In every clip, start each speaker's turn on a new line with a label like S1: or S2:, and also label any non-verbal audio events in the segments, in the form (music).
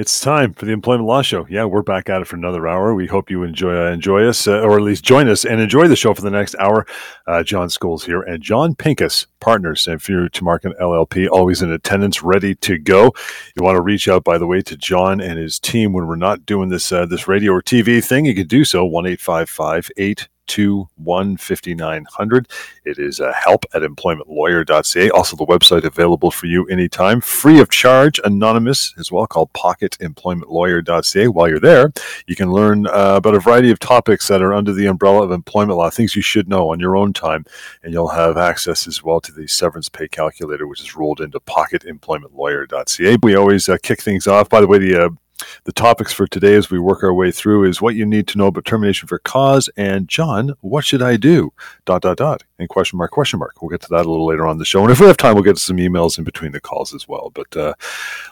S1: it's time for the Employment Law Show. Yeah, we're back at it for another hour. We hope you enjoy uh, enjoy us, uh, or at least join us and enjoy the show for the next hour. Uh, John Scholes here and John Pinkus, partners Samfiru Tumarkin LLP, always in attendance, ready to go. You want to reach out, by the way, to John and his team when we're not doing this uh, this radio or TV thing. You can do so one eight five five eight 821 5900. It is uh, help at employmentlawyer.ca. Also, the website available for you anytime, free of charge, anonymous as well, called pocketemploymentlawyer.ca. While you're there, you can learn uh, about a variety of topics that are under the umbrella of employment law, things you should know on your own time. And you'll have access as well to the severance pay calculator, which is rolled into pocketemploymentlawyer.ca. We always uh, kick things off. By the way, the uh, the topics for today as we work our way through is what you need to know about termination for cause and John, what should I do? Dot dot dot and question mark question mark. We'll get to that a little later on the show, and if we have time, we'll get to some emails in between the calls as well. But uh,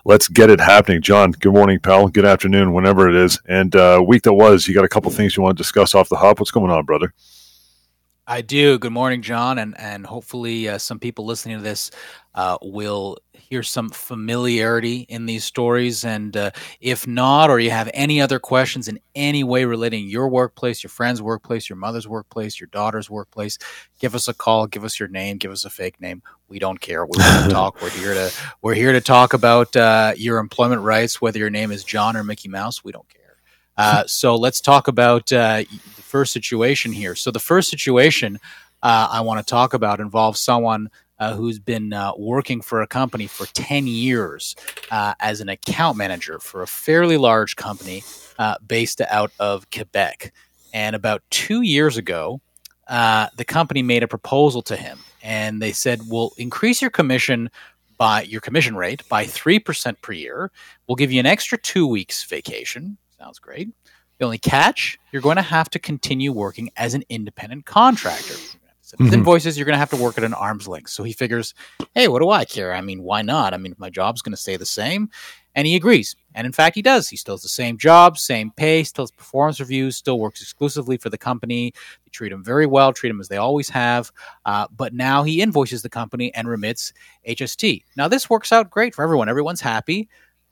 S1: let's get it happening. John, good morning, pal. Good afternoon, whenever it is. And uh, week that was, you got a couple things you want to discuss off the hop. What's going on, brother?
S2: I do. Good morning, John, and and hopefully uh, some people listening to this uh, will hear some familiarity in these stories. And uh, if not, or you have any other questions in any way relating your workplace, your friend's workplace, your mother's workplace, your daughter's workplace, give us a call. Give us your name. Give us a fake name. We don't care. We want to (laughs) talk. We're here to we're here to talk about uh, your employment rights, whether your name is John or Mickey Mouse. We don't care. Uh, so let's talk about uh, first situation here. So the first situation uh, I want to talk about involves someone uh, who's been uh, working for a company for 10 years uh, as an account manager for a fairly large company uh, based out of Quebec. And about two years ago, uh, the company made a proposal to him, and they said, "We'll increase your commission by your commission rate by three percent per year. We'll give you an extra two weeks vacation. Sounds great. The only catch, you're going to have to continue working as an independent contractor. Mm-hmm. invoices, you're going to have to work at an arm's length. So he figures, hey, what do I care? I mean, why not? I mean, my job's going to stay the same. And he agrees. And in fact, he does. He still has the same job, same pay, still has performance reviews, still works exclusively for the company. They treat him very well, treat him as they always have. Uh, but now he invoices the company and remits HST. Now, this works out great for everyone. Everyone's happy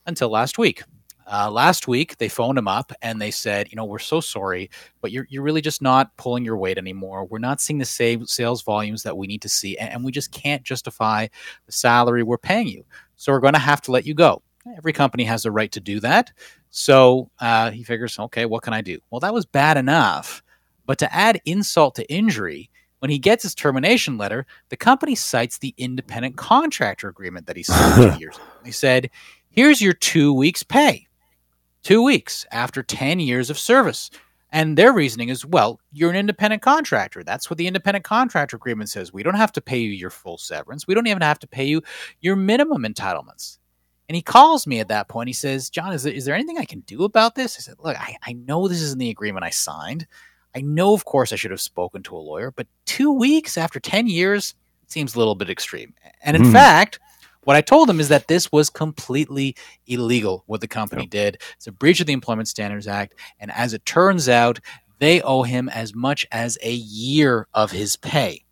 S2: until last week. Uh, last week, they phoned him up and they said, you know, we're so sorry, but you're, you're really just not pulling your weight anymore. We're not seeing the same sales volumes that we need to see, and, and we just can't justify the salary we're paying you. So we're going to have to let you go. Every company has the right to do that. So uh, he figures, okay, what can I do? Well, that was bad enough. But to add insult to injury, when he gets his termination letter, the company cites the independent contractor agreement that he signed (laughs) two years ago. He said, here's your two weeks' pay two weeks after 10 years of service. And their reasoning is, well, you're an independent contractor. That's what the independent contractor agreement says. We don't have to pay you your full severance. We don't even have to pay you your minimum entitlements. And he calls me at that point. He says, John, is there, is there anything I can do about this? I said, look, I, I know this isn't the agreement I signed. I know, of course, I should have spoken to a lawyer, but two weeks after 10 years seems a little bit extreme. And in mm. fact, what I told him is that this was completely illegal, what the company yep. did. It's a breach of the Employment Standards Act. And as it turns out, they owe him as much as a year of his pay.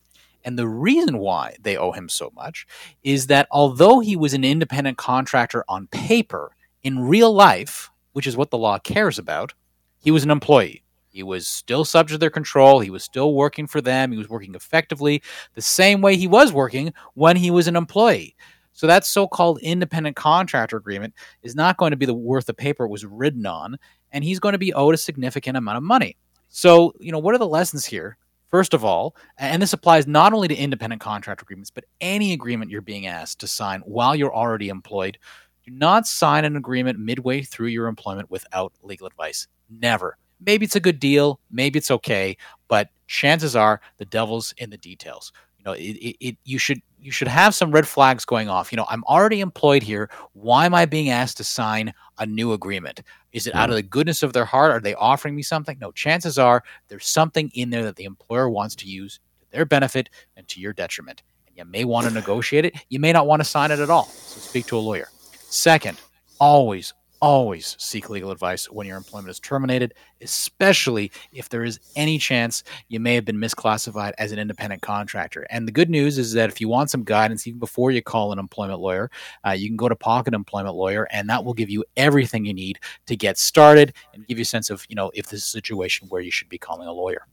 S2: And the reason why they owe him so much is that although he was an independent contractor on paper, in real life, which is what the law cares about, he was an employee. He was still subject to their control. He was still working for them. He was working effectively the same way he was working when he was an employee. So that so-called independent contractor agreement is not going to be the worth the paper it was written on, and he's going to be owed a significant amount of money. So, you know, what are the lessons here? First of all, and this applies not only to independent contract agreements, but any agreement you're being asked to sign while you're already employed, do not sign an agreement midway through your employment without legal advice. Never. Maybe it's a good deal, maybe it's okay, but chances are the devil's in the details. You know, it, it, it you should you should have some red flags going off. You know, I'm already employed here. Why am I being asked to sign a new agreement? Is it out of the goodness of their heart? Are they offering me something? No, chances are there's something in there that the employer wants to use to their benefit and to your detriment. And You may want to negotiate it. You may not want to sign it at all. So speak to a lawyer. Second, always, always seek legal advice when your employment is terminated, especially if there is any chance you may have been misclassified as an independent contractor. And the good news is that if you want some guidance, even before you call an employment lawyer, uh, you can go to Pocket Employment Lawyer, and that will give you everything you need to get started and give you a sense of, you know, if this is a situation where you should be calling a lawyer.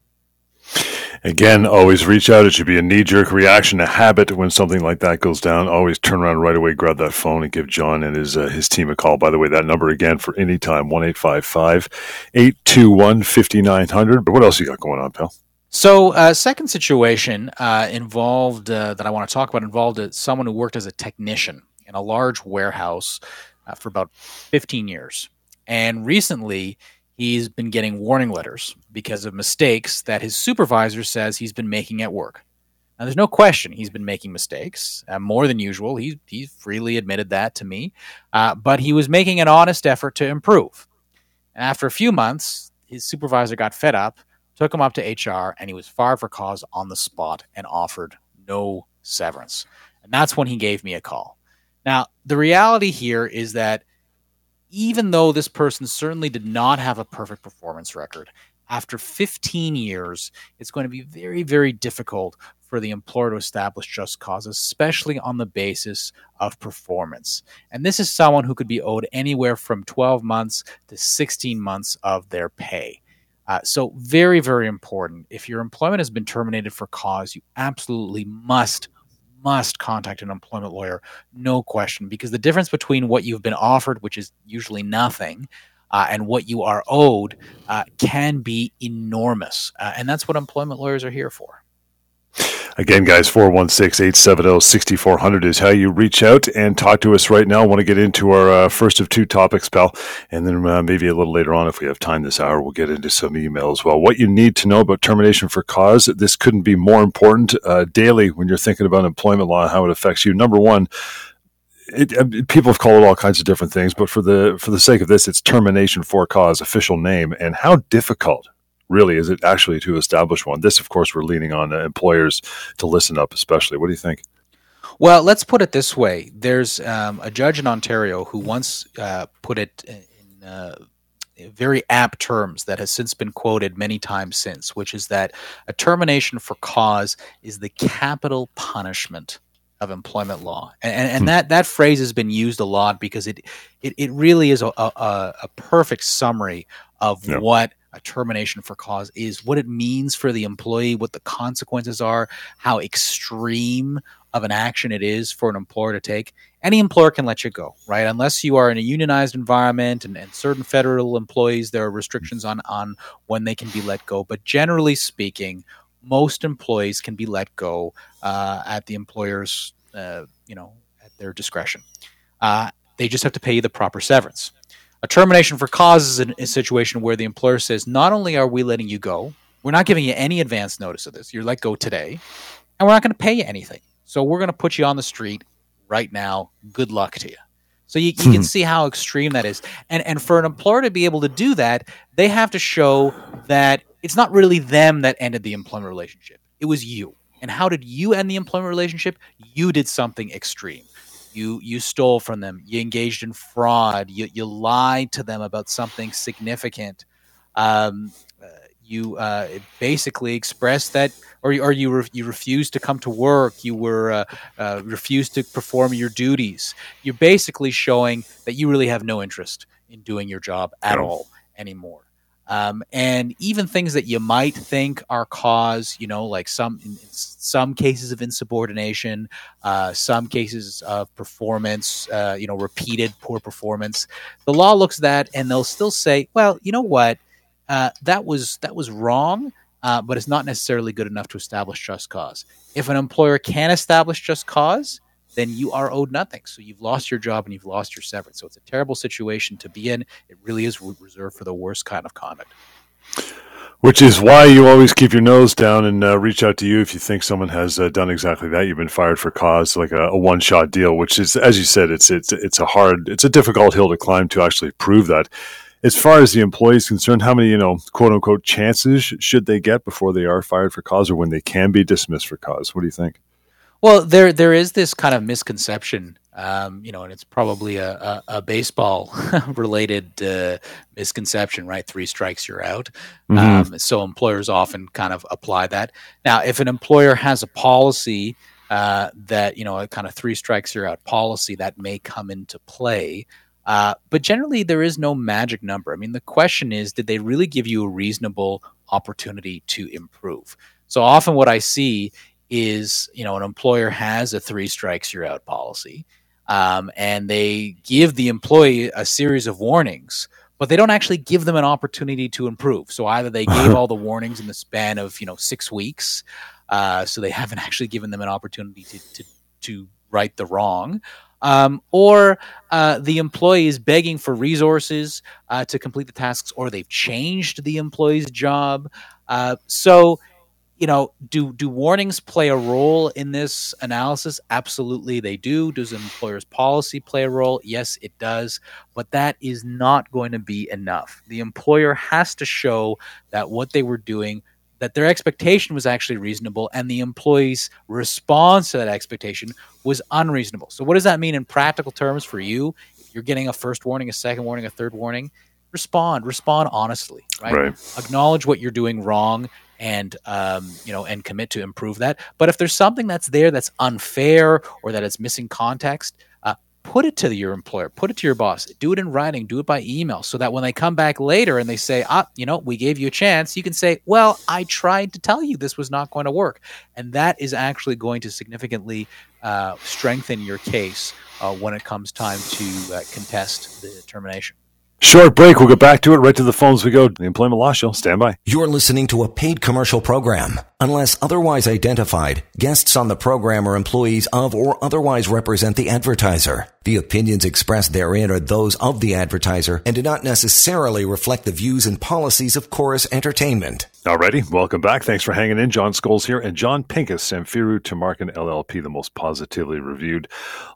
S1: Again, always reach out. It should be a knee jerk reaction, a habit when something like that goes down. Always turn around right away, grab that phone, and give John and his uh, his team a call. By the way, that number again for any time one 821 5900 But what else you got going on, pal?
S2: So, uh, second situation uh, involved uh, that I want to talk about involved uh, someone who worked as a technician in a large warehouse uh, for about 15 years. And recently, he's been getting warning letters because of mistakes that his supervisor says he's been making at work. Now, there's no question he's been making mistakes, uh, more than usual. He, he freely admitted that to me, uh, but he was making an honest effort to improve. And after a few months, his supervisor got fed up, took him up to HR, and he was fired for cause on the spot and offered no severance. And that's when he gave me a call. Now, the reality here is that even though this person certainly did not have a perfect performance record, after 15 years, it's going to be very, very difficult for the employer to establish just cause, especially on the basis of performance. And this is someone who could be owed anywhere from 12 months to 16 months of their pay. Uh, so, very, very important. If your employment has been terminated for cause, you absolutely must must contact an employment lawyer, no question, because the difference between what you've been offered, which is usually nothing, uh, and what you are owed uh, can be enormous. Uh, and that's what employment lawyers are here for.
S1: Again, guys, 416 870 6400 is how you reach out and talk to us right now. I want to get into our uh, first of two topics, pal. And then uh, maybe a little later on, if we have time this hour, we'll get into some email as well. What you need to know about termination for cause. This couldn't be more important uh, daily when you're thinking about employment law and how it affects you. Number one, it, uh, people have called it all kinds of different things, but for the for the sake of this, it's termination for cause, official name, and how difficult really is it actually to establish one? This, of course, we're leaning on uh, employers to listen up, especially. What do you think?
S2: Well, let's put it this way: there's um, a judge in Ontario who once uh, put it in uh, very apt terms that has since been quoted many times since, which is that a termination for cause is the capital punishment of employment law, and, and, and hmm. that that phrase has been used a lot because it it, it really is a, a, a perfect summary of yep. what a termination for cause is, what it means for the employee, what the consequences are, how extreme of an action it is for an employer to take. Any employer can let you go, right? Unless you are in a unionized environment and, and certain federal employees, there are restrictions on, on when they can be let go. But generally speaking, most employees can be let go uh, at the employer's, uh, you know, at their discretion. Uh, they just have to pay you the proper severance. A termination for cause is a, a situation where the employer says, not only are we letting you go, we're not giving you any advance notice of this. You're let go today, and we're not going to pay you anything. So we're going to put you on the street right now. Good luck to you. So you, you can (laughs) see how extreme that is. And and for an employer to be able to do that, they have to show that it's not really them that ended the employment relationship. It was you. And how did you end the employment relationship? You did something extreme you you stole from them. You engaged in fraud. You, you lied to them about something significant. Um, uh, you uh, basically expressed that or, or you re- you refused to come to work. You were uh, uh, refused to perform your duties. You're basically showing that you really have no interest in doing your job at all anymore um, and even things that you might think are cause, you know, like some some cases of insubordination, uh, some cases of performance, uh, you know, repeated poor performance. The law looks at that and they'll still say, well, you know what, uh, that was that was wrong, uh, but it's not necessarily good enough to establish just cause. If an employer can establish just cause, then you are owed nothing. So you've lost your job and you've lost your severance. So it's a terrible situation to be in. It really is reserved for the worst kind of conduct.
S1: Which is why you always keep your nose down and uh, reach out to you if you think someone has uh, done exactly that. You've been fired for cause, like a, a one-shot deal. Which is, as you said, it's it's it's a hard, it's a difficult hill to climb to actually prove that. As far as the employee is concerned, how many you know, quote unquote, chances should they get before they are fired for cause, or when they can be dismissed for cause? What do you think?
S2: Well, there there is this kind of misconception, um, you know, and it's probably a, a, a baseball (laughs) related uh, misconception, right? Three strikes, you're out. Mm-hmm. Um, so employers often kind of apply that. Now, if an employer has a policy uh, that you know a kind of three strikes, you're out policy, that may come into play. Uh, but generally, there is no magic number. I mean, the question is, did they really give you a reasonable opportunity to improve? So often, what I see is you know an employer has a three strikes you're out policy um, and they give the employee a series of warnings but they don't actually give them an opportunity to improve so either they gave (laughs) all the warnings in the span of you know six weeks uh, so they (laughs) haven't actually given them an opportunity to, to, to right the wrong um, or uh, the employee is begging for resources uh, to complete the tasks, or they've changed the employee's job. Uh, so you know, do do warnings play a role in this analysis? Absolutely, they do. Does an employer's policy play a role? Yes, it does. But that is not going to be enough. The employer has to show that what they were doing, that their expectation was actually reasonable, and the employee's response to that expectation was unreasonable. So, what does that mean in practical terms for you? If you're getting a first warning, a second warning, a third warning, respond. Respond honestly, right? right. Acknowledge what you're doing wrong and um, you know and commit to improve that. But if there's something that's there that's unfair or that it's missing context, uh, put it to your employer, put it to your boss, do it in writing, do it by email, so that when they come back later and they say, "Ah, you know, we gave you a chance," you can say, "Well, I tried to tell you this was not going to work," and that is actually going to significantly uh, strengthen your case uh, when it comes time to uh, contest the termination.
S1: Short break. We'll get back to it right to the phones we go. The Employment Law Show. Stand by.
S3: You're listening to a paid commercial program. Unless otherwise identified, guests on the program are employees of or otherwise represent the advertiser. The opinions expressed therein are those of the advertiser and do not necessarily reflect the views and policies of Chorus Entertainment.
S1: Alrighty, welcome back. Thanks for hanging in. John Scholes here and John Pinkus, Samfiru Tumarkin LLP, the most positively reviewed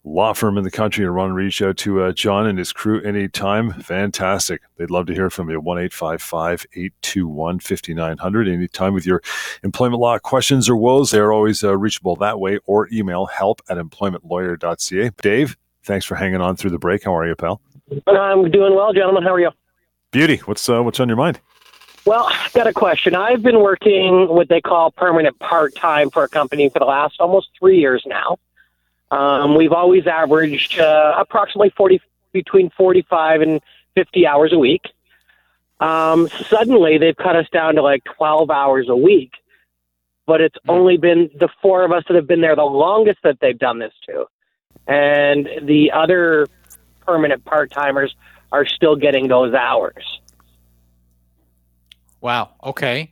S1: law firm in the country. And run reach out to uh, John and his crew anytime. Fantastic. They'd love to hear from you. 1 821 5900. Anytime with your employment law questions or woes, they're always uh, reachable that way or email help at employmentlawyer.ca. Dave, thanks for hanging on through the break. How are you, pal?
S4: I'm doing well, gentlemen. How are you?
S1: Beauty. What's uh, what's on your mind?
S4: Well, I've got a question. I've been working what they call permanent part time for a company for the last almost three years now. Um, we've always averaged uh, approximately 40, between 45 and 50 hours a week. Um, suddenly, they've cut us down to like 12 hours a week, but it's hmm. only been the four of us that have been there the longest that they've done this to. And the other permanent part timers are still getting those hours.
S2: Wow. Okay.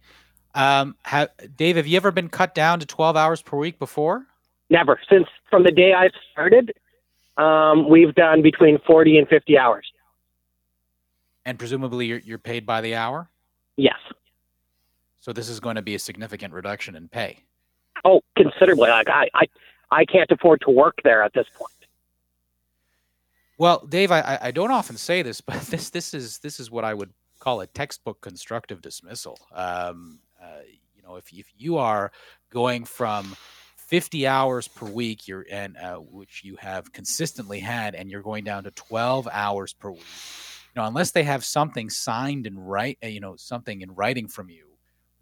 S2: Um, have, Dave, have you ever been cut down to 12 hours per week before?
S4: Never. Since from the day I started, um, we've done between 40 and 50 hours.
S2: And presumably you're, you're paid by the hour?
S4: Yes.
S2: So this is going to be a significant reduction in pay.
S4: Oh, considerably. Like I, I, I can't afford to work there at this point.
S2: Well, Dave, I, I don't often say this, but (laughs) this this is this is what I would call a textbook constructive dismissal. Um, uh, you know, if if you are going from 50 hours per week, you're and uh, which you have consistently had, and you're going down to 12 hours per week. You know, unless they have something signed and write, uh, you know, something in writing from you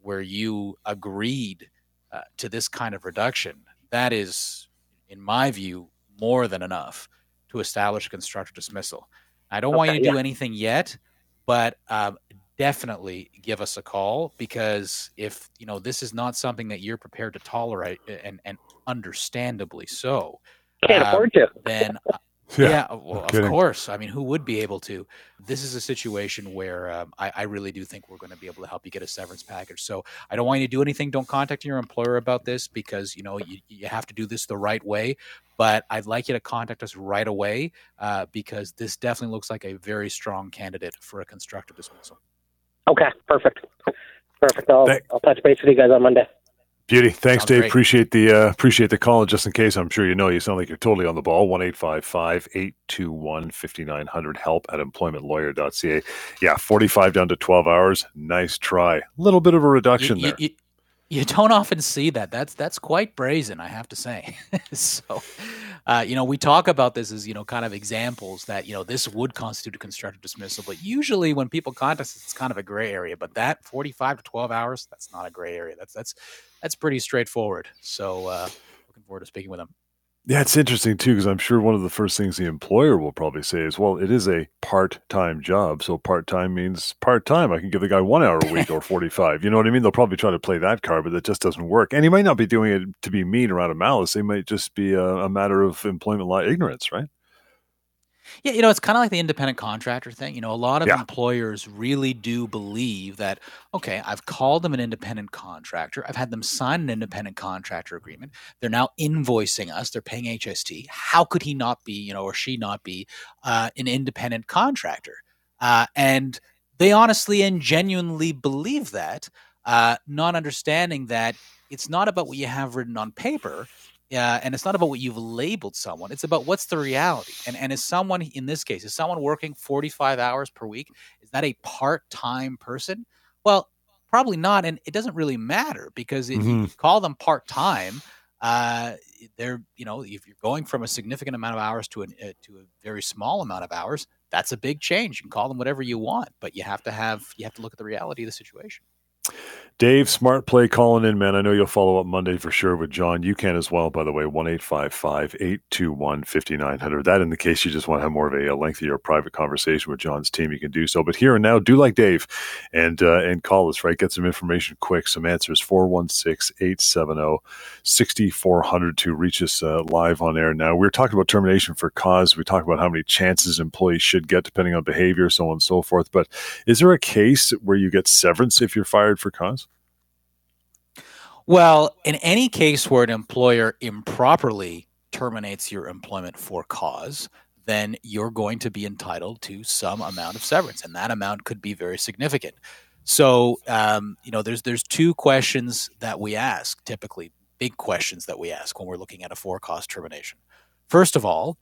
S2: where you agreed uh, to this kind of reduction, that is, in my view, more than enough to establish constructive dismissal. I don't okay, want you to yeah. do anything yet but um, definitely give us a call because if you know this is not something that you're prepared to tolerate and and understandably so
S4: can't um, afford to
S2: then yeah, yeah well, of course i mean who would be able to this is a situation where um, I, I, really do think we're going to be able to help you get a severance package so i don't want you to do anything don't contact your employer about this because you know you, you have to do this the right way but I'd like you to contact us right away uh, because this definitely looks like a very strong candidate for a constructive dismissal.
S4: Okay, perfect. Perfect. I'll, I'll touch base with you guys on Monday.
S1: Beauty. Thanks, Sounds Dave. Great. Appreciate the uh, appreciate the call. Just in case, I'm sure you know, you sound like you're totally on the ball. One eight five five eight two one fifty nine hundred. Help at employmentlawyer.ca. Yeah, forty five down to twelve hours. Nice try. A little bit of a reduction you, there.
S2: You, you don't often see that. That's that's quite brazen, I have to say. (laughs) so, uh, you know, we talk about this as you know, kind of examples that you know this would constitute a constructive dismissal, but usually when people contest, it's kind of a gray area. But that forty-five to twelve hours, that's not a gray area. That's that's that's pretty straightforward. So, uh, looking forward to speaking with them.
S1: Yeah, it's interesting too because I'm sure one of the first things the employer will probably say is, "Well, it is a part-time job, so part-time means part-time. I can give the guy one hour a week or (laughs) 45. You know what I mean? They'll probably try to play that card, but that just doesn't work. And he might not be doing it to be mean or out of malice. It might just be a, a matter of employment law ignorance, right?
S2: Yeah, you know, it's kind of like the independent contractor thing. You know, a lot of yeah. employers really do believe that, okay, I've called them an independent contractor. I've had them sign an independent contractor agreement. They're now invoicing us. They're paying HST. How could he not be, you know, or she not be uh, an independent contractor? Uh, and they honestly and genuinely believe that, uh, not understanding that it's not about what you have written on paper uh, and it's not about what you've labeled someone it's about what's the reality and and is someone in this case is someone working 45 hours per week is that a part-time person well probably not and it doesn't really matter because if mm-hmm. you call them part-time uh, they're you know if you're going from a significant amount of hours to a uh, to a very small amount of hours that's a big change you can call them whatever you want but you have to have you have to look at the reality of the situation
S1: Dave, smart play calling in, man. I know you'll follow up Monday for sure with John. You can as well, by the way, 1 821 5900. That in the case you just want to have more of a, a lengthier private conversation with John's team, you can do so. But here and now, do like Dave and uh, and call us, right? Get some information quick, some answers 416 870 6400 to reach us uh, live on air now. We are talking about termination for cause. We talked about how many chances employees should get depending on behavior, so on and so forth. But is there a case where you get severance if you're fired for cause?
S2: Well, in any case where an employer improperly terminates your employment for cause, then you're going to be entitled to some amount of severance, and that amount could be very significant. So, um, you know, there's there's two questions that we ask typically, big questions that we ask when we're looking at a for cause termination. First of all,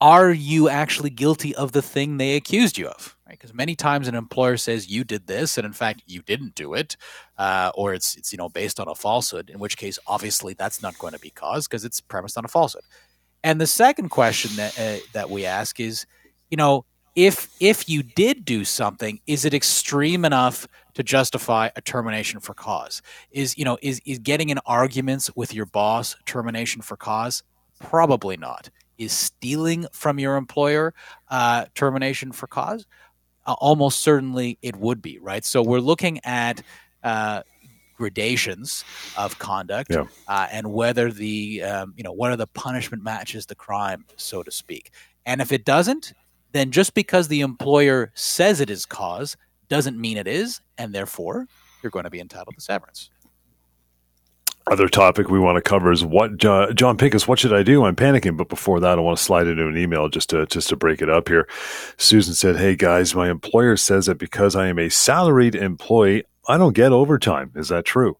S2: are you actually guilty of the thing they accused you of? Right? Because many times an employer says you did this, and in fact you didn't do it, uh, or it's it's you know based on a falsehood. In which case, obviously, that's not going to be cause because it's premised on a falsehood. And the second question that uh, that we ask is, you know, if if you did do something, is it extreme enough to justify a termination for cause? Is you know is is getting in arguments with your boss termination for cause? Probably not is stealing from your employer uh, termination for cause? Uh, almost certainly it would be, right? So we're looking at uh, gradations of conduct yeah. Uh, and whether the, um, you know, whether the punishment matches the crime, so to speak. And if it doesn't, then just because the employer says it is cause doesn't mean it is, and therefore you're going to be entitled to severance
S1: other topic we want to cover is what John, John Pinkus, what should I do? I'm panicking, but before that, I want to slide into an email just to just to break it up here. Susan said, "Hey guys, my employer says that because I am a salaried employee, I don't get overtime. Is that true?"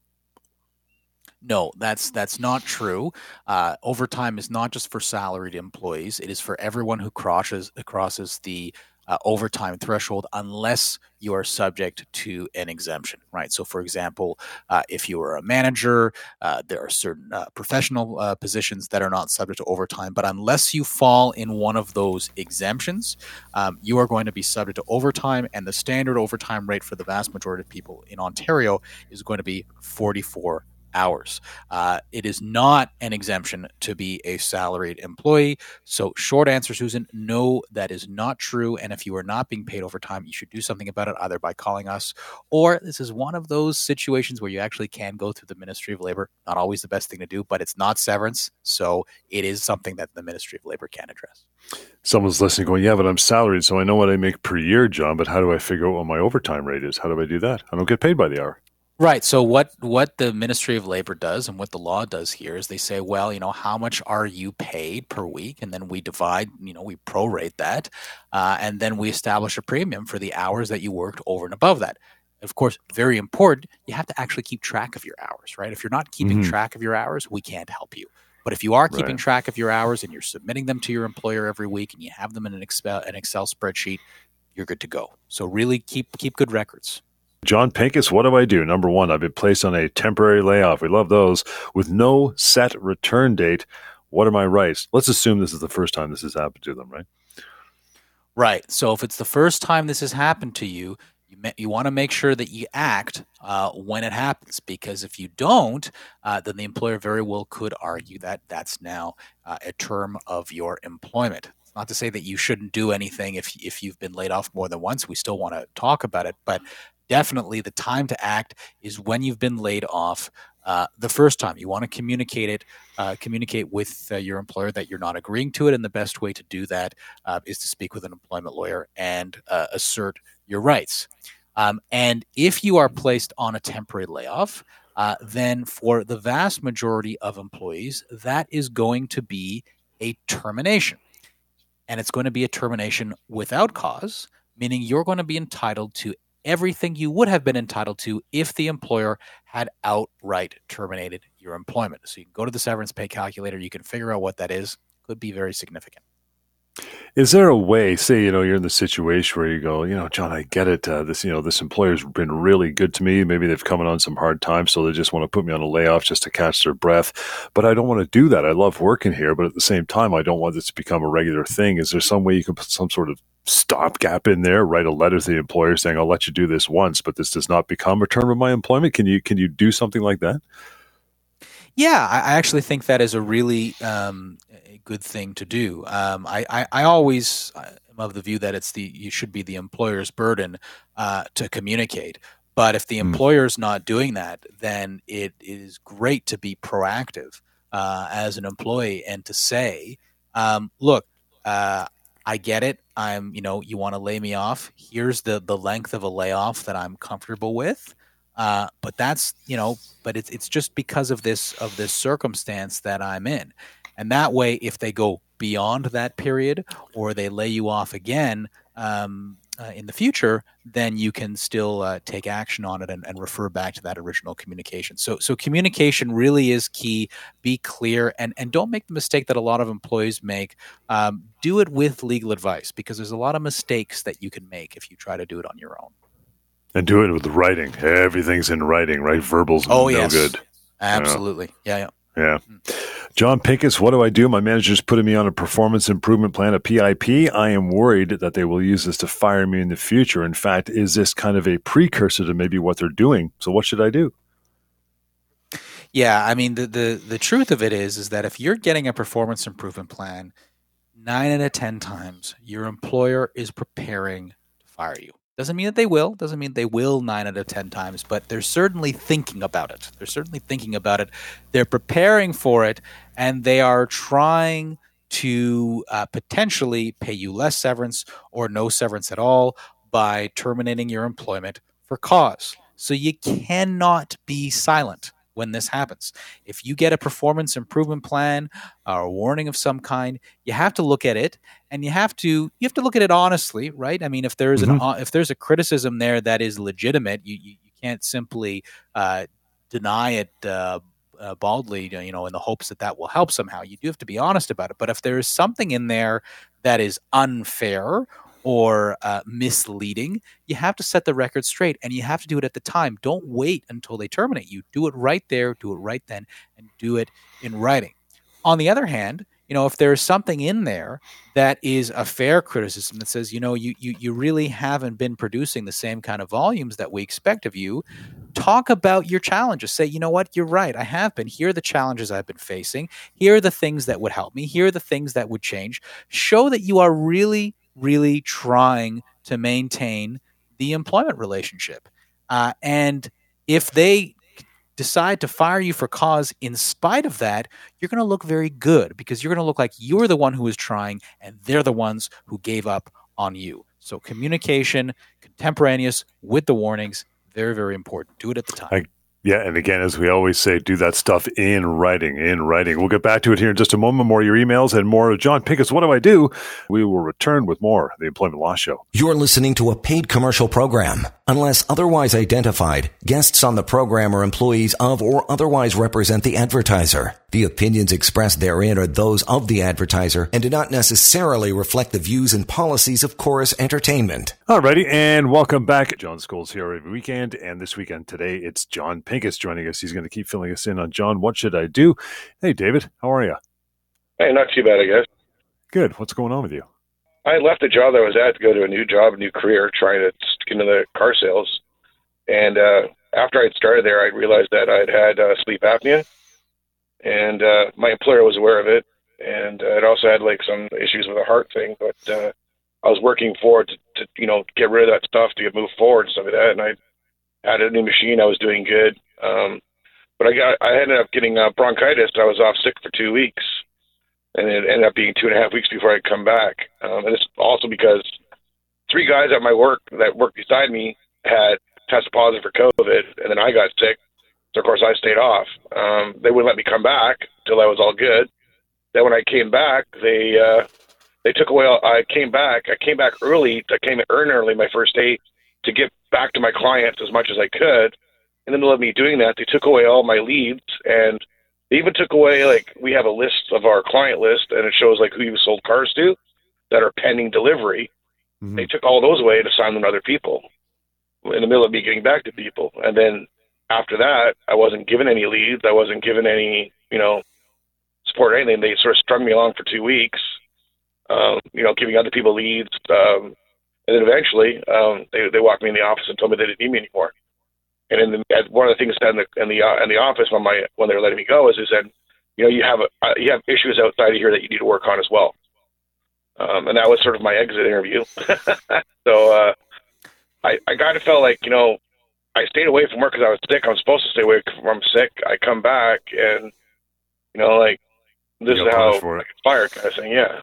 S2: No, that's that's not true. Uh, overtime is not just for salaried employees; it is for everyone who crosses crosses the uh, overtime threshold unless you are subject to an exemption, right? So, for example, uh, if you are a manager, uh, there are certain uh, professional uh, positions that are not subject to overtime, but unless you fall in one of those exemptions, um, you are going to be subject to overtime, and the standard overtime rate for the vast majority of people in Ontario is going to be 44 hours. Uh, it is not an exemption to be a salaried employee. So, short answer, Susan, no, that is not true. And if you are not being paid overtime, you should do something about it either by calling us or this is one of those situations where you actually can go through the Ministry of Labor. Not always the best thing to do, but it's not severance. So, it is something that the Ministry of Labor can address.
S1: Someone's listening going, Yeah, but I'm salaried, so I know what I make per year, John, but how do I figure out what my overtime rate is? How do I do that? I don't get paid by the hour.
S2: Right. So what what the Ministry of Labor does and what the law does here is they say, well, you know, how much are you paid per week, and then we divide, you know, we prorate that, uh, and then we establish a premium for the hours that you worked over and above that. Of course, very important. You have to actually keep track of your hours, right? If you're not keeping mm-hmm. track of your hours, we can't help you. But if you are keeping right. track of your hours and you're submitting them to your employer every week and you have them in an Excel an Excel spreadsheet, you're good to go. So really keep keep good records.
S1: John Pinkus, what do I do? Number one, I've been placed on a temporary layoff. We love those with no set return date. What are my rights? Let's assume this is the first time this has happened to them, right?
S2: Right. So if it's the first time this has happened to you, you, you want to make sure that you act uh, when it happens because if you don't, uh, then the employer very well could argue that that's now uh, a term of your employment. Not to say that you shouldn't do anything if if you've been laid off more than once. We still want to talk about it, but definitely the time to act is when you've been laid off uh, the first time. You want to communicate it, uh, communicate with uh, your employer that you're not agreeing to it, and the best way to do that uh, is to speak with an employment lawyer and uh, assert your rights. Um, and if you are placed on a temporary layoff, uh, then for the vast majority of employees, that is going to be a termination. And it's going to be a termination without cause, meaning you're going to be entitled to everything you would have been entitled to if the employer had outright terminated your employment. So you can go to the severance pay calculator, you can figure out what that is. Could be very significant.
S1: Is there a way, say, you know, you're in the situation where you go, you know, John, I get it. Uh, this, you know, this employer's been really good to me. Maybe they've come in on some hard times, so they just want to put me on a layoff just to catch their breath. But I don't want to do that. I love working here, but at the same time, I don't want this to become a regular thing. Is there some way you can put some sort of stopgap in there? Write a letter to the employer saying, "I'll let you do this once, but this does not become a term of my employment." Can you can you do something like that?
S2: Yeah, I actually think that is a really um, good thing to do. Um, I, I, I, always am of the view that it's the you should be the employer's burden uh, to communicate. But if the hmm. employer's not doing that, then it is great to be proactive uh, as an employee and to say, um, "Look, uh, I get it. I'm, you know, you want to lay me off. Here's the the length of a layoff that I'm comfortable with." Uh, but that's you know, but it's it's just because of this of this circumstance that I'm in. And that way, if they go beyond that period or they lay you off again um, uh, in the future, then you can still uh, take action on it and, and, refer back to that original communication. So, so communication really is key. Be clear and and don't make the mistake that a lot of employees make. Um, do it with legal advice because there's a lot of mistakes that you can make if you try to do it on your own.
S1: And do it with writing. Everything's in writing, right? Verbal's oh, no yes. good.
S2: Absolutely. Yeah, yeah.
S1: Yeah. John Pinkus, what do I do? My manager's putting me on a performance improvement plan, a PIP. I am worried that they will use this to fire me in the future. In fact, is this kind of a precursor to maybe what they're doing? So what should I do?
S2: Yeah, I mean the the the truth of it is is that if you're getting a performance improvement plan, 9 out of 10 times your employer is preparing to fire you. Doesn't mean that they will. Doesn't mean they will nine out of 10 times, but they're certainly thinking about it. They're certainly thinking about it. They're preparing for it, and they are trying to uh, potentially pay you less severance or no severance at all by terminating your employment for cause. So you cannot be silent when this happens. If you get a performance improvement plan or a warning of some kind, you have to look at it and you have to you have to look at it honestly, right? I mean, if there's mm-hmm. an if there's a criticism there that is legitimate, you you, you can't simply uh, deny it. Uh, uh, baldly, you know, in the hopes that that will help somehow. You do have to be honest about it. But if there is something in there that is unfair or uh, misleading, you have to set the record straight and you have to do it at the time. Don't wait until they terminate you. Do it right there, do it right then, and do it in writing. On the other hand, you know, if there's something in there that is a fair criticism that says, you know, you, you you really haven't been producing the same kind of volumes that we expect of you, talk about your challenges. Say, you know what, you're right. I have been. Here are the challenges I've been facing. Here are the things that would help me. Here are the things that would change. Show that you are really really trying to maintain the employment relationship. Uh, and if they decide to fire you for cause in spite of that, you're going to look very good because you're going to look like you're the one who is trying and they're the ones who gave up on you. So communication, contemporaneous with the warnings, very, very important. Do it at the time.
S1: I- yeah, and again, as we always say, do that stuff in writing, in writing. We'll get back to it here in just a moment. More your emails and more of John Pinkus. What do I do? We will return with more the Employment Law Show.
S3: You're listening to a paid commercial program. Unless otherwise identified, guests on the program are employees of or otherwise represent the advertiser. The opinions expressed therein are those of the advertiser and do not necessarily reflect the views and policies of Chorus Entertainment.
S1: Alrighty, and welcome back. John Scholes here every weekend, and this weekend today it's John Pinkus joining us. He's going to keep filling us in on John. What should I do? Hey, David, how are you?
S5: Hey, not too bad, I guess.
S1: Good. What's going on with you?
S5: I left the job that I was at to go to a new job, a new career, trying to get into the car sales. And uh, after I'd started there, I realized that I'd had uh, sleep apnea and uh, my employer was aware of it. And uh, it also had like some issues with a heart thing, but uh, I was working forward to, to you know get rid of that stuff to get move forward and stuff like that. And I had a new machine. I was doing good, um, but I got I ended up getting uh, bronchitis. I was off sick for two weeks, and it ended up being two and a half weeks before I come back. Um, and it's also because three guys at my work that worked beside me had tested positive for COVID, and then I got sick. So of course I stayed off. Um, they wouldn't let me come back till I was all good. Then when I came back, they uh, they took away. All, I came back. I came back early. I came earn early my first day to get back to my clients as much as I could. And middle of me doing that, they took away all my leads and they even took away like we have a list of our client list and it shows like who you sold cars to that are pending delivery. Mm-hmm. They took all those away to assign them to other people in the middle of me getting back to people. And then after that, I wasn't given any leads. I wasn't given any, you know, support or anything. They sort of strung me along for two weeks, um, you know, giving other people leads. Um, and then eventually, um, they they walked me in the office and told me they didn't need me anymore. And in the, one of the things said in the in the uh, in the office when my when they were letting me go is they said, you know, you have a, uh, you have issues outside of here that you need to work on as well. Um, and that was sort of my exit interview. (laughs) so uh, I I kind of felt like you know I stayed away from work because I was sick. I'm supposed to stay away from I'm sick. I come back and you know like this is how I get fired kind of thing. Yeah.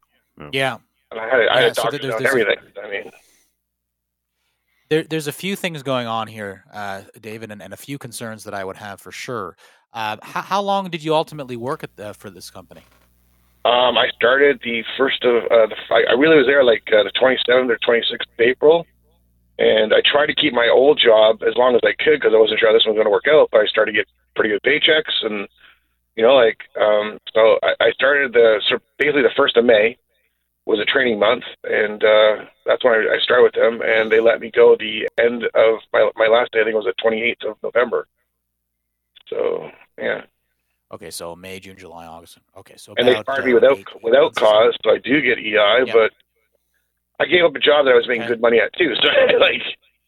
S2: Yeah.
S5: And I had I had yeah, doctors so everything. I mean.
S2: There, there's a few things going on here, uh, David, and, and, a few concerns that I would have for sure. Uh, how, how, long did you ultimately work at the, for this company?
S5: Um, I started the first of uh, the. I really was there like uh, the 27th or 26th of April, and I tried to keep my old job as long as I could because I wasn't sure how this one was going to work out. But I started to get pretty good paychecks, and you know, like um, so I, I started the so basically the first of May was a training month, and uh, that's when I, I started with them, and they let me go the end of my my last day. I think it was the 28th of November. So yeah.
S2: Okay, so May, June, July, August. Okay, so
S5: and they fired me without without cause, so I do get EI, but I gave up a job that I was making okay. good money at too. So (laughs) like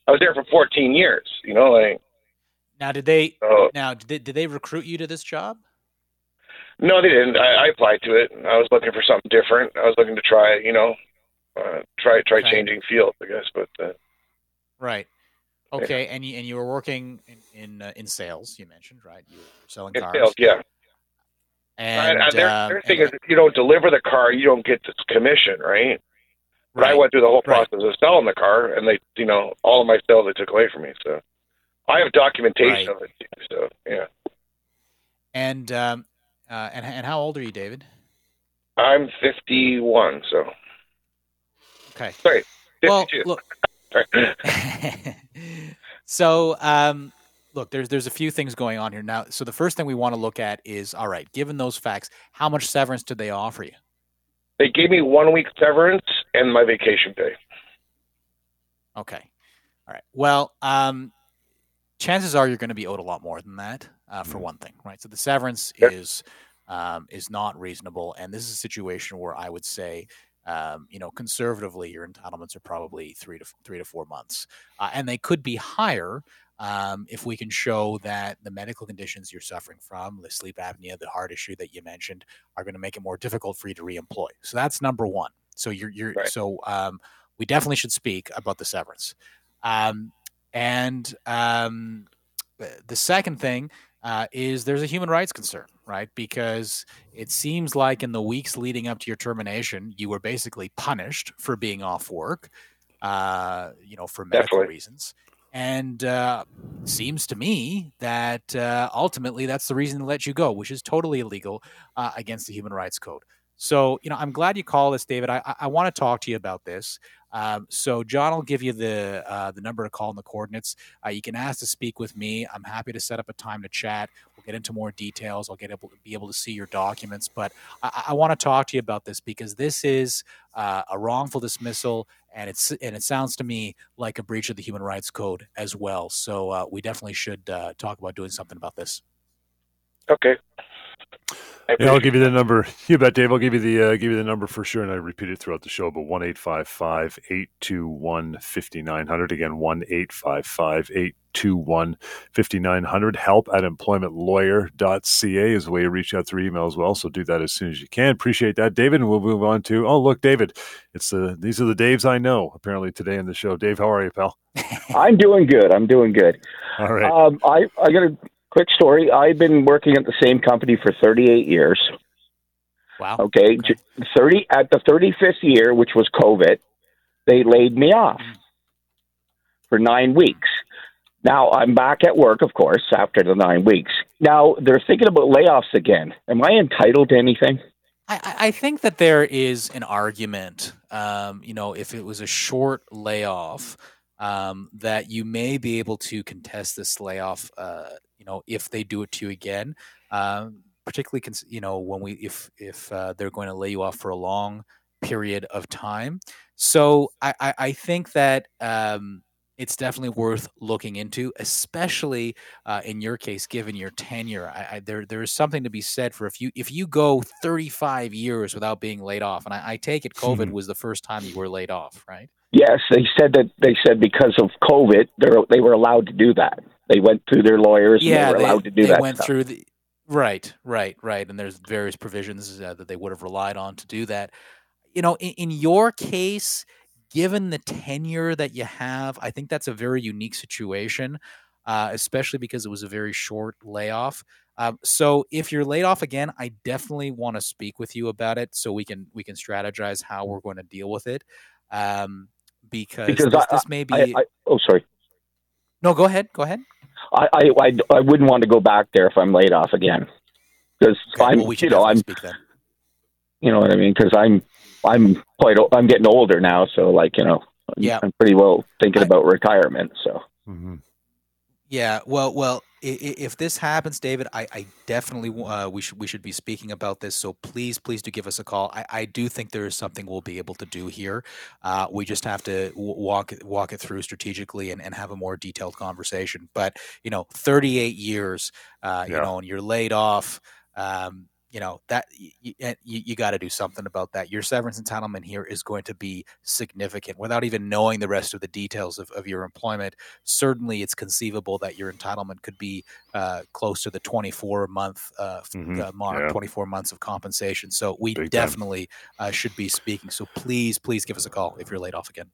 S5: I was there for 14 years. You know, like.
S2: Now, did they? Now, did they, did they recruit you to this job?
S5: No, they didn't. I, I applied to it. I was looking for something different. I was looking to try, you know, uh, try try okay. changing fields, I guess. But uh,
S2: right, okay, yeah. and you and you were working in in, uh, in sales. You mentioned right. You were selling
S5: in
S2: cars.
S5: Sales, yeah.
S2: And,
S5: and their, um, their thing is, if you don't deliver the car, you don't get this commission, right? But right. I went through the whole process right. of selling the car, and they, you know, all of my sales they took away from me. So I have documentation right. of it. Too, so yeah.
S2: And um, uh, and and how old are you, David?
S5: I'm 51. So.
S2: Okay.
S5: Sorry. 52.
S2: Well, look. (laughs) (laughs) so, um, look, there's there's a few things going on here now. So the first thing we want to look at is, all right, given those facts, how much severance did they offer you?
S5: They gave me one week severance and my vacation pay.
S2: Okay. All right. Well, um, chances are you're going to be owed a lot more than that, uh, for mm-hmm. one thing, right? So the severance is um, is not reasonable, and this is a situation where I would say, um, you know, conservatively, your entitlements are probably three to three to four months, uh, and they could be higher um, if we can show that the medical conditions you're suffering from, the sleep apnea, the heart issue that you mentioned, are going to make it more difficult for you to reemploy. So that's number one. So you're you're right. so um, we definitely should speak about the severance. Um, and um, the second thing uh, is there's a human rights concern, right? Because it seems like in the weeks leading up to your termination, you were basically punished for being off work, uh, you know, for medical Definitely. reasons. And uh, seems to me that uh, ultimately that's the reason to let you go, which is totally illegal uh, against the human rights code. So, you know, I'm glad you called us, David. I, I, I want to talk to you about this. Um, so, John will give you the uh, the number to call and the coordinates. Uh, you can ask to speak with me. I'm happy to set up a time to chat. We'll get into more details. I'll get able be able to see your documents. But I, I want to talk to you about this because this is uh, a wrongful dismissal, and it's and it sounds to me like a breach of the human rights code as well. So, uh, we definitely should uh, talk about doing something about this.
S5: Okay.
S1: Yeah, I'll give you the number. (laughs) You bet, Dave. I'll give you the uh, give you the number for sure, and I repeat it throughout the show. But one eight five five eight two one fifty nine hundred. Again, one eight five five eight two one fifty nine hundred. Help at employmentlawyer.ca is the way to reach out through email as well. So do that as soon as you can. Appreciate that, David. And we'll move on to oh look, David. It's the these are the Daves I know. Apparently today in the show. Dave, how are you, pal? (laughs)
S6: I'm doing good. I'm doing good.
S1: All right.
S6: Um, I I got a quick story. I've been working at the same company for 38 years.
S2: Wow.
S6: Okay, J- 30 at the 35th year, which was COVID, they laid me off for nine weeks. Now I'm back at work, of course, after the nine weeks. Now they're thinking about layoffs again. Am I entitled to anything?
S2: I, I I think that there is an argument, um, you know, if it was a short layoff, um, that you may be able to contest this layoff, uh, you know, if they do it to you again. Um, particularly, cons- you know, when we if if uh, they're going to lay you off for a long period of time. So I, I, I think that um, it's definitely worth looking into, especially uh, in your case, given your tenure. I, I, there there is something to be said for if you if you go 35 years without being laid off, and I, I take it COVID
S1: Mhm.
S2: was the first time you were laid off, right?
S6: Yes, they said that they said because of COVID, they were allowed to do that. They went through their lawyers and they were allowed to do
S2: they
S6: that.
S2: went
S6: stuff.
S2: through the right, right, right, and there's various provisions uh, that they would have relied on to do that. You know, in, in your case, given the tenure that you have, I think that's a very unique situation, uh, especially because it was a very short layoff. Um, so if you're laid off again, I definitely want to speak with you about it so we can we can strategize how we're going to deal with it. Um, because,
S6: Because
S2: this,
S6: I-
S2: this may be
S6: I, I, oh, sorry.
S2: No. Go ahead. Go ahead.
S6: I, I, I, I wouldn't want to go back there if I'm laid off again because
S2: Okay,
S6: I'm,
S2: well, we
S6: you know, I'm,
S2: speak then.
S6: you know what I mean? Because I'm, I'm quite, o- I'm getting older now, so like, you know, I'm,
S2: Yeah.
S6: I'm pretty well thinking
S2: I-
S6: about retirement. So
S1: Mhm.
S2: Yeah, well, well, i- i- if this happens, David, I, I definitely uh, we should we should be speaking about this. So please, please do give us a call. I, I do think there is something we'll be able to do here. Uh, we just have to w- walk it- walk it through strategically and, and have a more detailed conversation. But you know, 38 years, uh, you know, and you're laid off. Um, you know that y- y- you, you got to do something about that. Your severance entitlement here is going to be significant without even knowing the rest of the details of, of your employment certainly it's conceivable that your entitlement could be uh, close to the 24 month uh,
S1: Mhm.
S2: uh, mark,
S1: Yeah.
S2: 24 months of compensation. So we
S1: Big
S2: definitely uh, should be speaking. So please, please give us a call if you're laid off again.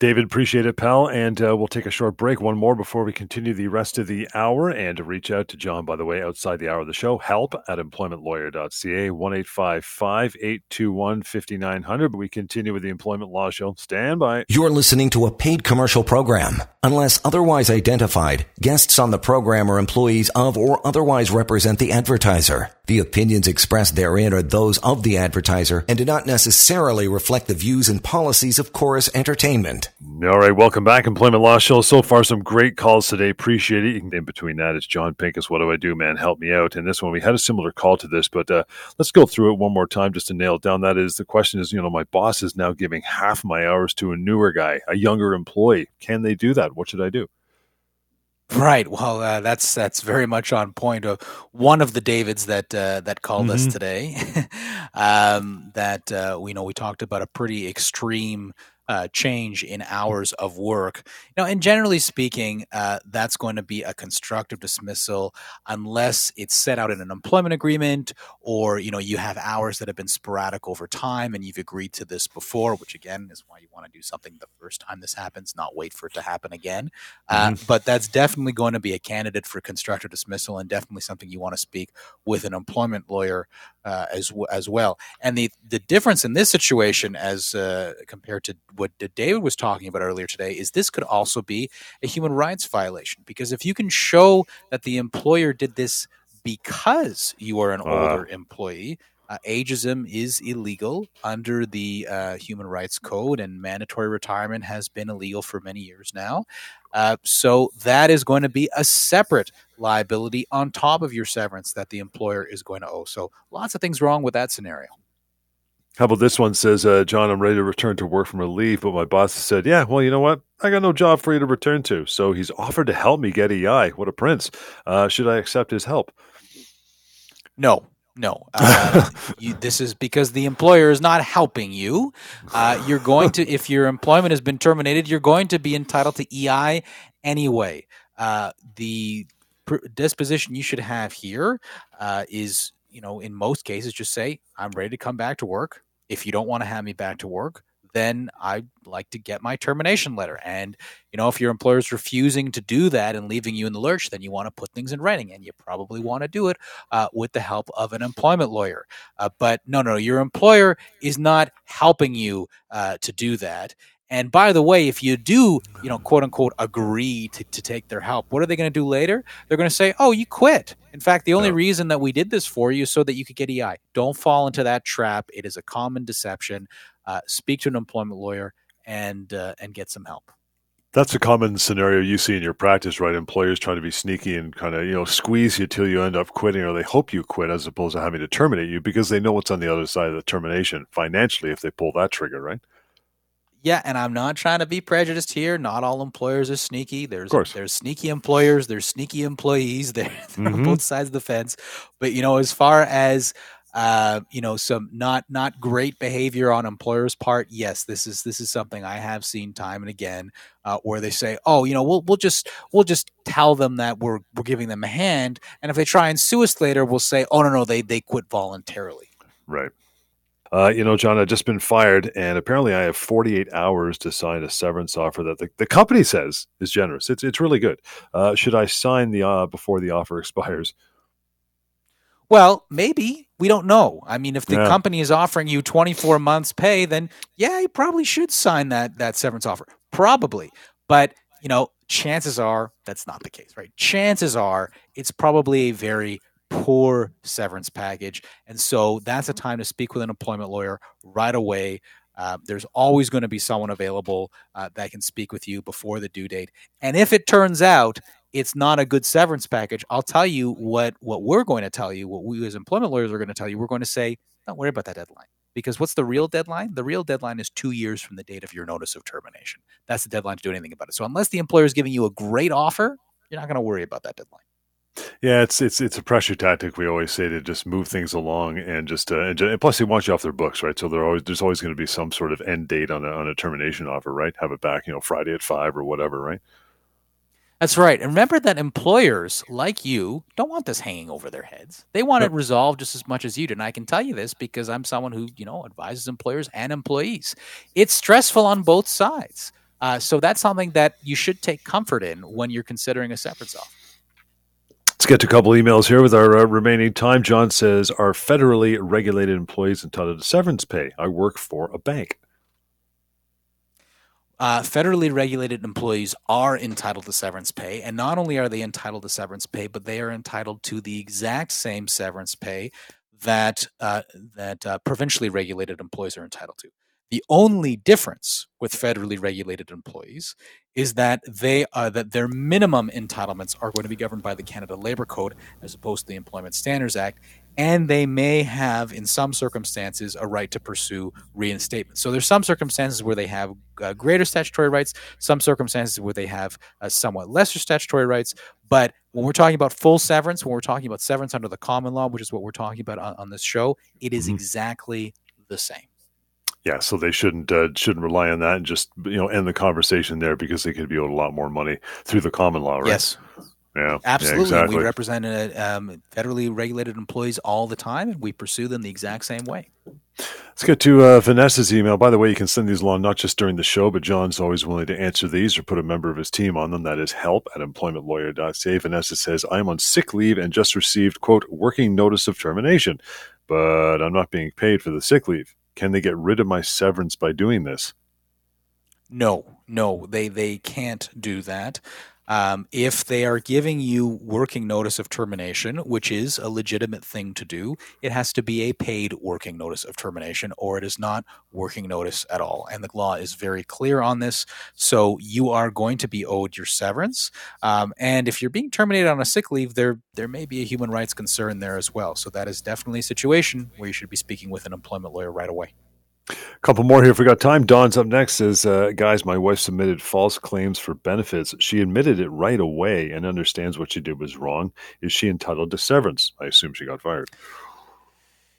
S1: David, appreciate it, pal. And uh, we'll take a short break, one more before we continue the rest of the hour. And reach out to John, by the way, outside the hour of the show, help at employmentlawyer.ca, 1 821 5900. But we continue with the Employment Law Show. Stand by.
S3: You're listening to a paid commercial program. Unless otherwise identified, guests on the program are employees of or otherwise represent the advertiser. The opinions expressed therein are those of the advertiser and do not necessarily reflect the views and policies of Chorus Entertainment.
S1: All right, welcome back, Employment Law Show. So far, some great calls today. Appreciate it. In between that, it's John Pinkus. What do I do, man? Help me out. And this one, we had a similar call to this, but uh, let's go through it one more time just to nail it down. That is, the question is, you know, my boss is now giving half my hours to a newer guy, a younger employee. Can they do that? What should I do?
S2: Right. Well, uh, that's that's very much on point. Of one of the Davids that uh, that called us
S1: Mhm.
S2: today. (laughs) um, that uh, we know we talked about a pretty extreme uh, change in hours of work. Now, and generally speaking, uh, that's going to be a constructive dismissal unless it's set out in an employment agreement, or you know you have hours that have been sporadic over time, and you've agreed to this before, which again is why you want to do something the first time this happens, not wait for it to happen again. Uh, but that's definitely going to be a candidate for constructive dismissal, and definitely something you want to speak with an employment lawyer uh, as w- as well. And the the difference in this situation, as uh, compared to what David was talking about earlier today, is this could also be a human rights violation because if you can show that the employer did this because you are an
S1: Ah.
S2: older employee. Uh, ageism is illegal under the uh, Human Rights Code, and mandatory retirement has been illegal for many years now. Uh, so that is going to be a separate liability on top of your severance that the employer is going to owe. So lots of things wrong with that scenario.
S1: How about this one says, uh, John, I'm ready to return to work from a leave, but my boss said, yeah, well, you know what? I got no job for you to return to. So he's offered to help me get EI. What a prince. Uh, should I accept his help?
S2: No, no. Uh, (laughs) you, this is because the employer is not helping you. Uh, you're going to, if your employment has been terminated, you're going to be entitled to EI anyway. Uh, the pr- disposition you should have here uh, is, you know, in most cases, just say, I'm ready to come back to work. If you don't want to have me back to work, then I'd like to get my termination letter. And, you know, if your employer is refusing to do that and leaving you in the lurch, then you want to put things in writing and you probably want to do it uh, with the help of an employment lawyer. Uh, but no, no, your employer is not helping you uh, to do that. And by the way, if you do, you know, quote unquote, agree to, to take their help, what are they going to do later? They're going to say, oh, you quit. In fact, the only reason that we did this for you is so that you could get EI. Don't fall into that trap. It is a common deception uh, speak to an employment lawyer and uh, and get some help.
S1: That's a common scenario you see in your practice, right? Employers trying to be sneaky and kind of, you know, squeeze you till you end up quitting or they hope you quit as opposed to having to terminate you because they know what's on the other side of the termination financially if they pull that trigger, right?
S2: Yeah, and I'm not trying to be prejudiced here. Not all employers are sneaky. There's there's sneaky employers, there's sneaky employees. (laughs) They're, they're mm-hmm. on both sides of the fence. But you know, as far as uh, you know, some not not great behavior on employers' part. Yes, this is this is something I have seen time and again, uh, where they say, "Oh, you know, we'll we'll just we'll just tell them that we're we're giving them a hand," and if they try and sue us later, we'll say, "Oh no, no, they they quit voluntarily."
S1: Right. Uh, you know, John, I've just been fired, and apparently I have 48 hours to sign a severance offer that the, the company says is generous. It's it's really good. Uh, should I sign the uh, before the offer (laughs) expires?
S2: Well, maybe we don't know. I mean, if the yeah. company is offering you 24 months pay, then yeah, you probably should sign that that severance offer. Probably. But, you know, chances are that's not the case, right? Chances are it's probably a very poor severance package. And so that's a time to speak with an employment lawyer right away. Uh, there's always going to be someone available uh, that can speak with you before the due date. And if it turns out it's not a good severance package. I'll tell you what what we're going to tell you, what we as employment lawyers are going to tell you. We're going to say, don't worry about that deadline. Because what's the real deadline? The real deadline is two years from the date of your notice of termination. That's the deadline to do anything about it. So unless the employer is giving you a great offer, you're not going to worry about that deadline.
S1: Yeah, it's it's it's a pressure tactic. We always say to just move things along and just uh, and, just, and plus they want you off their books, right? So always there's always going to be some sort of end date on a on a termination offer, right? Have it back, you know, Friday at five or whatever, right?
S2: That's right. And remember that employers like you don't want this hanging over their heads. They want it resolved just as much as you do. And I can tell you this because I'm someone who, you know, advises employers and employees. It's stressful on both sides. Uh, so that's something that you should take comfort in when you're considering a severance offer.
S1: Let's get to a couple emails here with our uh, remaining time. John says, Are federally regulated employees entitled to severance pay? I work for a bank.
S2: Uh, federally regulated employees are entitled to severance pay. And not only are they entitled to severance pay, but they are entitled to the exact same severance pay that, uh, that uh, provincially regulated employees are entitled to. The only difference with federally regulated employees is that they uh, that their minimum entitlements are going to be governed by the Canada Labor Code as opposed to the Employment Standards Act, and they may have, in some circumstances, a right to pursue reinstatement. So there's some circumstances where they have uh, greater statutory rights, some circumstances where they have uh, somewhat lesser statutory rights. But when we're talking about full severance, when we're talking about severance under the common law, which is what we're talking about on, on this show, it is mm-hmm. exactly the same
S1: yeah, so they shouldn't uh, shouldn't rely on that and just you know end the conversation there because they could be owed a lot more money through the common law, right?
S2: Yes.
S1: Yeah,
S2: absolutely.
S1: Yeah, exactly.
S2: We represent uh, um, federally regulated employees all the time, and we pursue them the exact same way.
S1: Let's get to uh, Vanessa's email. By the way, you can send these along not just during the show, but John's always willing to answer these or put a member of his team on them. That is help at employmentlawyer.ca. Vanessa says, I am on sick leave and just received, quote, working notice of termination, but I'm not being paid for the sick leave. Can they get rid of my severance by doing this?
S2: No, no, they they can't do that. Um, if they are giving you working notice of termination, which is a legitimate thing to do, it has to be a paid working notice of termination, or it is not working notice at all. And the law is very clear on this. So you are going to be owed your severance. Um, and if you're being terminated on a sick leave, there there may be a human rights concern there as well. So that is definitely a situation where you should be speaking with an employment lawyer right away.
S1: A couple more here if we got time. Don's up next says, uh, guys, my wife submitted false claims for benefits. She admitted it right away and understands what she did was wrong. Is she entitled to severance? I assume she got fired.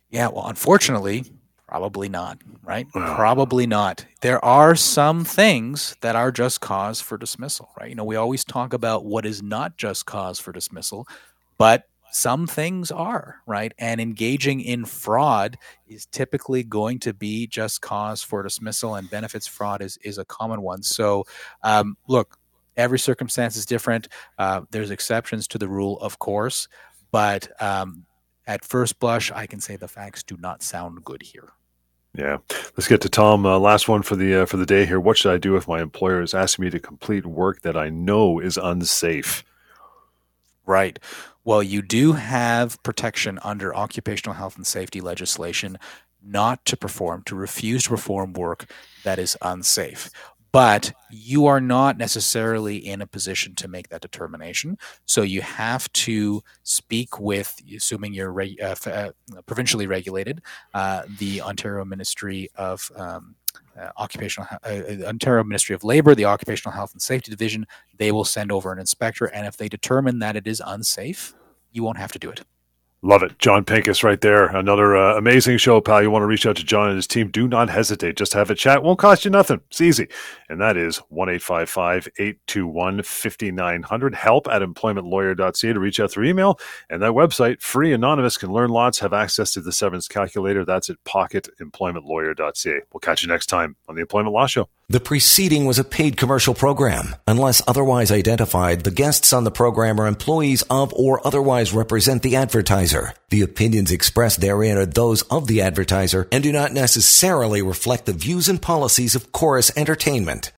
S2: Yeah, well, unfortunately, probably not, right? probably not. There are some things that are just cause for dismissal, right? You know, we always talk about what is not just cause for dismissal, but some things are, right? And engaging in fraud is typically going to be just cause for dismissal, and benefits fraud is, is a common one. So, um, look, every circumstance is different. Uh, there's exceptions to the rule, of course, but um, at first blush, I can say the facts do not sound good here.
S1: Yeah, let's get to Tom. Uh, last one for the uh, for the day here. What should I do if my employer is asking me to complete work that I know is unsafe?
S2: Right. Well, you do have protection under occupational health and safety legislation not to perform, to refuse to perform work that is unsafe. But you are not necessarily in a position to make that determination. So you have to speak with, assuming you're uh, uh, provincially regulated, uh, the Ontario Ministry of um, occupational uh, uh, Ontario Ministry of Labor, the Occupational Health and Safety Division, they will send over an inspector, and if they determine that it is unsafe, you won't have to do it.
S1: Love it. John Pinkus right there. Another uh, amazing show, pal. You want to reach out to John and his team, do not hesitate. Just have a chat. Won't cost you nothing. It's easy. And that is 1 821 5900. Help at employmentlawyer.ca to reach out through email. And that website, free, anonymous, can learn lots, have access to the severance calculator. That's at pocketemploymentlawyer.ca. We'll catch you next time on the Employment Law Show.
S3: The preceding was a paid commercial program. Unless otherwise identified, the guests on the program are employees of or otherwise represent the advertiser. The opinions expressed therein are those of the advertiser and do not necessarily reflect the views and policies of Chorus Entertainment.